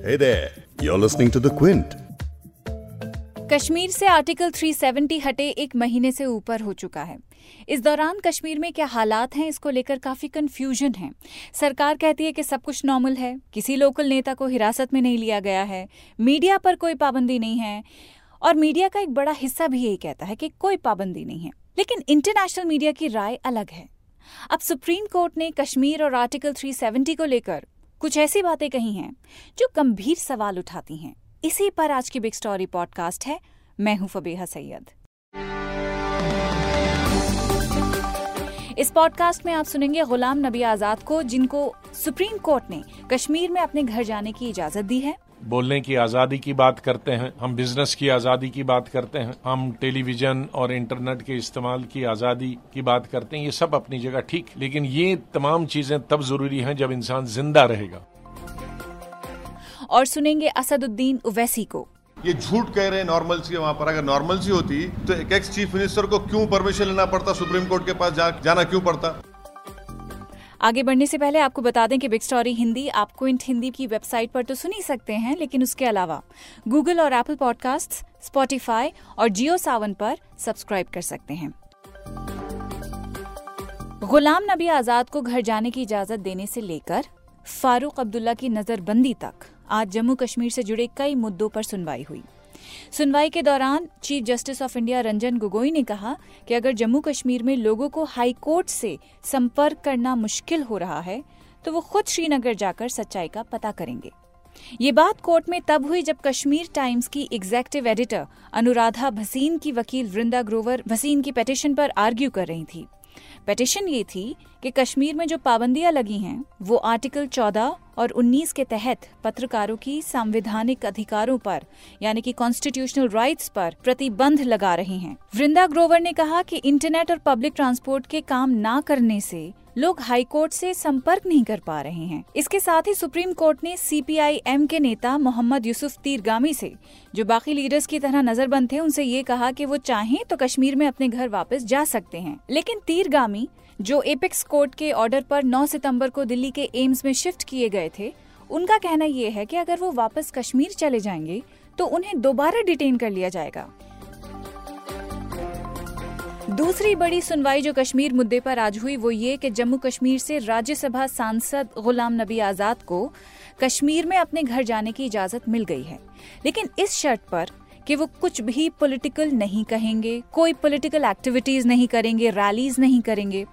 Hey there, you're listening to The Quint. Kashmir से article 370 हटे एक महीने से ऊपर हो चुका है। इस दौरान कश्मीर में क्या हालात हैं इसको लेकर काफ़ी कंफ्यूजन है। सरकार कहती है कि सब कुछ नॉर्मल है। किसी लोकल नेता को हिरासत में नहीं लिया गया है। मीडिया पर कोई पाबंदी नहीं है। और मीडिया का एक बड़ा हिस्सा भी यही कहता है कि कोई पाबंदी नहीं है। लेकिन इंटरनेशनल मीडिया की राय अलग है। अब सुप्रीम कोर्ट ने कश्मीर और आर्टिकल 370 को लेकर कुछ ऐसी बातें कही हैं, जो गंभीर सवाल उठाती हैं। इसी पर आज की बिग स्टोरी पॉडकास्ट है। मैं हूँ फबीहा सैयद। इस पॉडकास्ट में आप सुनेंगे गुलाम नबी आज़ाद को, जिनको सुप्रीम कोर्ट ने कश्मीर में अपने घर जाने की इजाज़त दी है। बोलने की आज़ादी की बात करते हैं हम बिज़नेस की आज़ादी की बात करते हैं हम टेलीविज़न और इंटरनेट के इस्तेमाल की आज़ादी की बात करते हैं ये सब अपनी जगह ठीक लेकिन ये तमाम चीज़ें तब ज़रूरी हैं जब इंसान ज़िंदा रहेगा। और सुनेंगे असदुद्दीन उवैसी को। ये झूठ कह रहे हैं नॉर्मलसी वहाँ पर अगर नॉर्मलसी होती तो एक एक्स चीफ मिनिस्टर को क्यों परमिशन लेना पड़ता सुप्रीम कोर्ट के पास जा, जाना क्यों पड़ता? आगे बढ़ने से पहले आपको बता दें कि बिग स्टोरी हिंदी आपको इन हिंदी की वेबसाइट पर तो सुन ही सकते हैं, लेकिन उसके अलावा गूगल और एप्पल पॉडकास्ट स्पॉटिफाई और जियो सावन पर सब्सक्राइब कर सकते हैं। गुलाम नबी आज़ाद को घर जाने की इजाज़त देने से लेकर फारूक अब्दुल्ला की नजरबंदी तक आज जम्मू कश्मीर से जुड़े कई मुद्दों पर सुनवाई हुई। सुनवाई के दौरान chief justice of India Ranjan Gogoi ने कहा कि अगर जम्मू कश्मीर में लोगों को हाई कोर्ट से संपर्क करना मुश्किल हो रहा है तो वो खुद श्रीनगर जाकर सच्चाई का पता करेंगे। ये बात कोर्ट में तब हुई जब कश्मीर टाइम्स की एग्जेक्टिव एडिटर अनुराधा भसीन की वकील वृंदा ग्रोवर भसीन की पेटिशन पर आर्ग्यू कर रही थी। पेटिशन ये थी कि कश्मीर में जो पाबंदियाँ लगी हैं, वो आर्टिकल 14 और 19 के तहत पत्रकारों की संवैधानिक अधिकारों पर, यानी कि कॉन्स्टिट्यूशनल राइट्स पर प्रतिबंध लगा रहे हैं। वृंदा ग्रोवर ने कहा कि इंटरनेट और पब्लिक ट्रांसपोर्ट के काम ना करने से लोग हाई कोर्ट से संपर्क नहीं कर पा रहे हैं। इसके साथ ही सुप्रीम कोर्ट ने सीपीआई-एम के नेता मोहम्मद यूसुफ तीरगामी से, जो बाकी लीडर्स की तरह नज़र बंद थे, उनसे ये कहा कि वो चाहें तो कश्मीर में अपने घर वापस जा सकते हैं। लेकिन तीरगामी, जो एपेक्स कोर्ट के ऑर्डर पर 9 सितंबर को दिल्ली के एम्स में शिफ्ट किए गए थे, उनका कहना ये है कि अगर वो वापस कश्मीर चले जाएँगे तो उन्हें दोबारा डिटेन कर लिया जाएगा। दूसरी बड़ी सुनवाई जो कश्मीर मुद्दे पर आज हुई, वो ये कि जम्मू कश्मीर से राज्यसभा सांसद गुलाम नबी आज़ाद को कश्मीर में अपने घर जाने की इजाज़त मिल गई है। लेकिन इस शर्त पर कि वो कुछ भी पॉलिटिकल नहीं कहेंगे, कोई पॉलिटिकल एक्टिविटीज़ नहीं करेंगे रैलीज नहीं करेंगे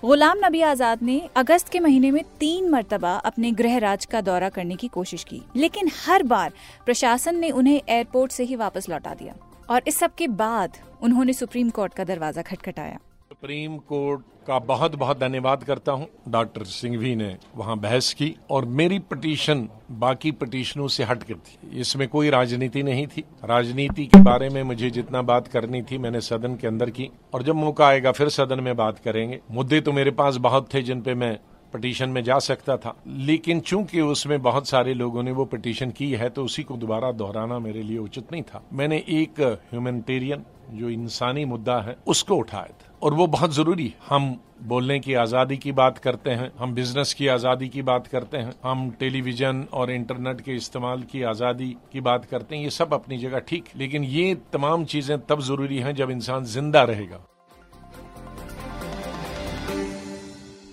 गुलाम नबी आज़ाद ने अगस्त के महीने में तीन मरतबा अपने गृह राज्य का दौरा करने की कोशिश की, लेकिन हर बार प्रशासन ने उन्हें एयरपोर्ट से ही वापस लौटा दिया और इस सब के बाद उन्होंने सुप्रीम कोर्ट का दरवाज़ा खटखटाया। सुप्रीम कोर्ट का बहुत बहुत धन्यवाद करता हूँ। डॉक्टर सिंघवी ने वहाँ बहस की और मेरी पटिशन बाकी पटिशनों से हटकर थी। इसमें कोई राजनीति नहीं थी। राजनीति के बारे में मुझे जितना बात करनी थी मैंने सदन के अंदर की और जब मौका आएगा फिर सदन में बात करेंगे। मुद्दे तो मेरे पास बहुत थे जिन पे मैं पटिशन में जा सकता था। लेकिन चूँकि उसमें बहुत सारे लोगों ने वो पटिशन की है तो उसी को दोबारा दोहराना मेरे लिए उचित नहीं था। मैंने एक ह्यूमैनिटेरियन जो इंसानी मुद्दा है, उसको उठाया था। और वो बहुत ज़रूरी है। हम बोलने की आज़ादी की बात करते हैं, हम बिज़नेस की आज़ादी की बात करते हैं, हम टेलीविज़न और इंटरनेट के इस्तेमाल की आज़ादी की बात करते हैं, ये सब अपनी जगह ठीक। लेकिन ये तमाम चीज़ें तब ज़रूरी हैं जब इंसान ज़िंदा रहेगा।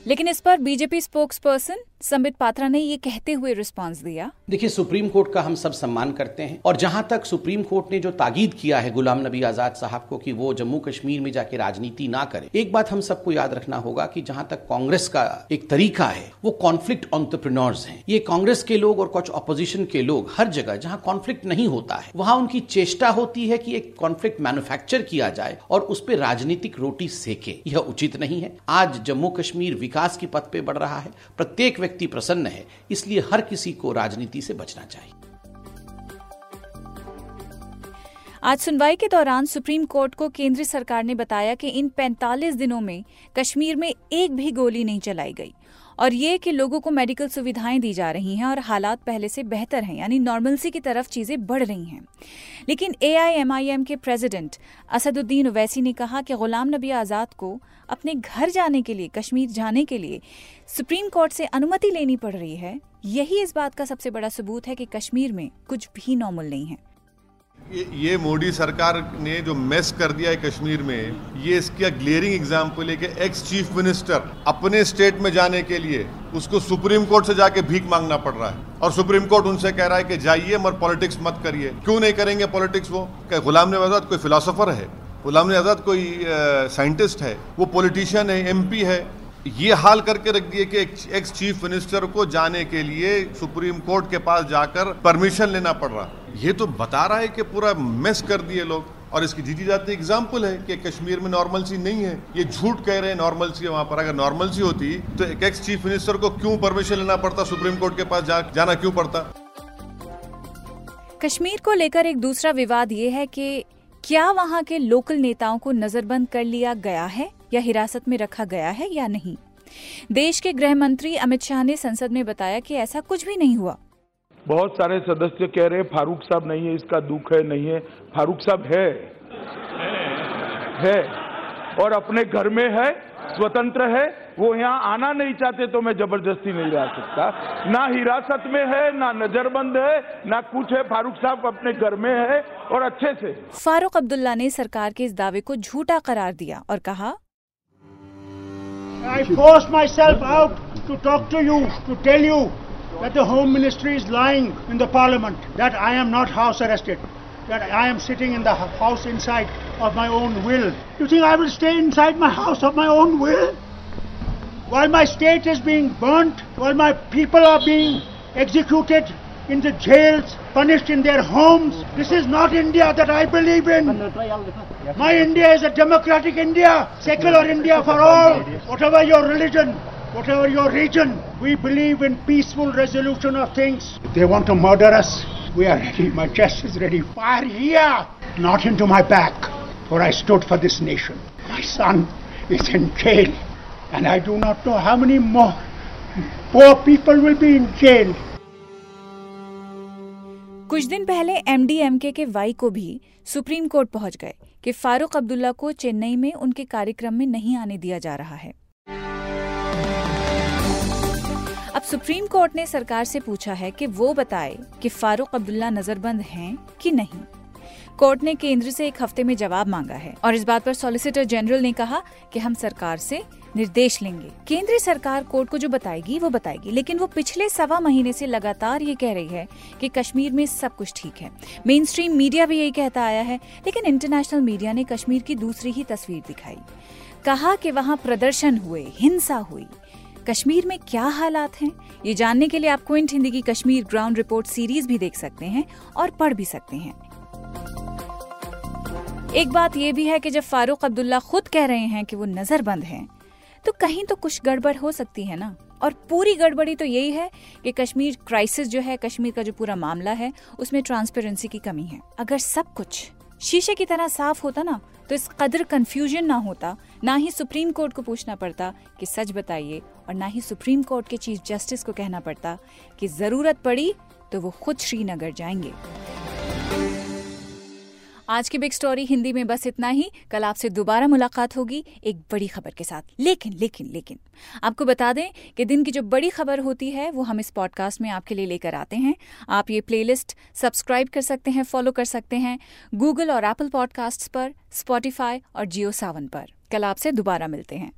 लेकिन इस पर BJP spokesperson Sambit Patra ने ये कहते हुए रिस्पांस दिया। देखिए, सुप्रीम कोर्ट का हम सब सम्मान करते हैं और जहाँ तक सुप्रीम कोर्ट ने जो ताकीद किया है गुलाम नबी आज़ाद साहब को कि वो जम्मू कश्मीर में जाके राजनीति ना करे, एक बात हम सबको याद रखना होगा कि जहाँ तक कांग्रेस का एक तरीका है, वो कॉन्फ्लिक्ट ऑन्टरप्रिनोर्स हैं। ये कांग्रेस के लोग और कुछ ऑपोजिशन के लोग हर जगह जहाँ कॉन्फ्लिक्ट नहीं होता है, वहाँ उनकी चेष्टा होती है कि एक कॉन्फ्लिक्ट मैन्युफैक्चर किया जाए और उस पर राजनीतिक रोटी सेके। यह उचित नहीं है। आज जम्मू कश्मीर विकास की पथ पे बढ़ रहा है। प्रत्येक व्यक्ति प्रसन्न है, इसलिए हर किसी को राजनीति से बचना चाहिए। आज सुनवाई के दौरान सुप्रीम कोर्ट को केंद्र सरकार ने बताया कि इन 45 दिनों में कश्मीर में एक भी गोली नहीं चलाई गई। और ये कि लोगों को मेडिकल सुविधाएँ दी जा रही हैं और हालात पहले से बेहतर हैं, यानी नॉर्मलसी की तरफ़ चीज़ें बढ़ रही हैं। लेकिन एआईएमआईएम के प्रेसिडेंट असदुद्दीन ओवैसी ने कहा कि गुलाम नबी आज़ाद को अपने घर जाने के लिए, कश्मीर जाने के लिए सुप्रीम कोर्ट से अनुमति लेनी पड़ रही है। यही इस बात का सबसे बड़ा सबूत है कि कश्मीर में कुछ भी नॉर्मल नहीं है। ये, ये मोदी सरकार ने जो मेस कर दिया है कश्मीर में ये इसका ग्लेयरिंग एग्ज़ाम्पल है कि एक्स चीफ मिनिस्टर अपने स्टेट में जाने के लिए उसको सुप्रीम कोर्ट से जाके भीख मांगना पड़ रहा है। और सुप्रीम कोर्ट उनसे कह रहा है कि जाइए मगर पॉलिटिक्स मत करिए। क्यों नहीं करेंगे पॉलिटिक्स वो? क्या गुलाम नबी आज़ाद कोई फिलोसोफर है? गुलाम नबी आज़ाद कोई साइंटिस्ट है? वो पॉलिटिशियन है एमपी है। ये हाल करके रख दिए कि एक्स चीफ मिनिस्टर को जाने के लिए सुप्रीम कोर्ट के पास जाकर परमिशन लेना पड़ रहा। ये तो बता रहा है कि पूरा मिस कर दिए लोग। और इसकी जीती जाती एग्ज़ाम्पल है कि कश्मीर में नॉर्मल सी नहीं है। ये झूठ कह रहे हैं नॉर्मल सी वहाँ पर। अगर नॉर्मल सी होती तो एक एक्स चीफ मिनिस्टर को क्यों परमिशन लेना पड़ता सुप्रीम कोर्ट के पास जा, जाना क्यों पड़ता? कश्मीर को लेकर एक दूसरा विवाद ये है कि क्या वहाँ के लोकल नेताओं को नजरबंद कर लिया गया है या हिरासत में रखा गया है या नहीं? देश के गृह मंत्री अमित शाह ने संसद में बताया कि ऐसा कुछ भी नहीं हुआ। बहुत सारे सदस्य कह रहे फारूक साहब नहीं है, इसका दुख है, नहीं है। फारूक साहब है। है। और अपने घर में है, स्वतंत्र है। वो यहाँ आना नहीं चाहते तो मैं ज़बरदस्ती नहीं ला सकता ना हिरासत में है ना नजरबंद है ना कुछ है फारूक साहब अपने घर में है और अच्छे से फारूक अब्दुल्ला ने सरकार के इस दावे को झूठा करार दिया और कहा I forced myself out to talk to you, to tell you that the Home Ministry is lying in the Parliament, that I am not house arrested, that I am sitting in the house inside of my own will. You think I will stay inside my house of my own will? While my state is being burnt, while my people are being executed in the jails, punished in their homes. This is not India that I believe in. My India is a democratic India, secular India for all. Whatever your religion, whatever your region, we believe in peaceful resolution of things. If they want to murder us, we are ready. My chest is ready. Fire here, not into my back, for I stood for this nation. My son is in jail, and I do not know how many more poor people will be in jail. कुछ दिन पहले MDMK के Y को भी supreme court पहुँच गए कि फारूक अब्दुल्ला को चेन्नई में उनके कार्यक्रम में नहीं आने दिया जा रहा है अब सुप्रीम कोर्ट ने सरकार से पूछा है कि वो बताए कि फारूक अब्दुल्ला नजरबंद हैं कि नहीं कोर्ट ने केंद्र से एक हफ़्ते में जवाब मांगा है और इस बात पर सॉलिसिटर जनरल ने कहा कि हम सरकार से निर्देश लेंगे। केंद्र सरकार कोर्ट को जो बताएगी, वो बताएगी। लेकिन वो पिछले सवा महीने से लगातार ये कह रही है कि कश्मीर में सब कुछ ठीक है। मेन स्ट्रीम मीडिया भी यही कहता आया है, लेकिन इंटरनेशनल मीडिया ने कश्मीर की दूसरी ही तस्वीर दिखाई। कहा कि वहाँ प्रदर्शन हुए, हिंसा हुई। कश्मीर में क्या हालात हैं? ये जानने के लिए आप क्विंट हिंदी की कश्मीर ग्राउंड रिपोर्ट सीरीज़ भी देख सकते हैं और पढ़ भी सकते हैं। एक बात यह भी है कि जब फारूक अब्दुल्ला खुद कह रहे हैं कि वो नजरबंद हैं तो कहीं तो कुछ गड़बड़ हो सकती है ना? और पूरी गड़बड़ी तो यही है कि कश्मीर क्राइसिस जो है, कश्मीर का जो पूरा मामला है, उसमें ट्रांसपेरेंसी की कमी है। अगर सब कुछ शीशे की तरह साफ़ होता ना तो इस कदर कंफ्यूजन ना होता, ना ही सुप्रीम कोर्ट को पूछना पड़ता कि सच बताइए, और ना ही सुप्रीम कोर्ट के चीफ जस्टिस को कहना पड़ता कि ज़रूरत पड़ी तो वो खुद श्रीनगर जाएँगे। आज की बिग स्टोरी हिंदी में बस इतना ही। कल आपसे दोबारा मुलाकात होगी एक बड़ी खबर के साथ। लेकिन लेकिन लेकिन, आपको बता दें कि दिन की जो बड़ी खबर होती है, वो हम इस पॉडकास्ट में आपके लिए लेकर आते हैं। आप ये प्लेलिस्ट सब्सक्राइब कर सकते हैं फॉलो कर सकते हैं गूगल और एप्पल पॉडकास्ट पर स्पॉटिफाई और जियो सावन पर। कल आपसे दोबारा मिलते हैं।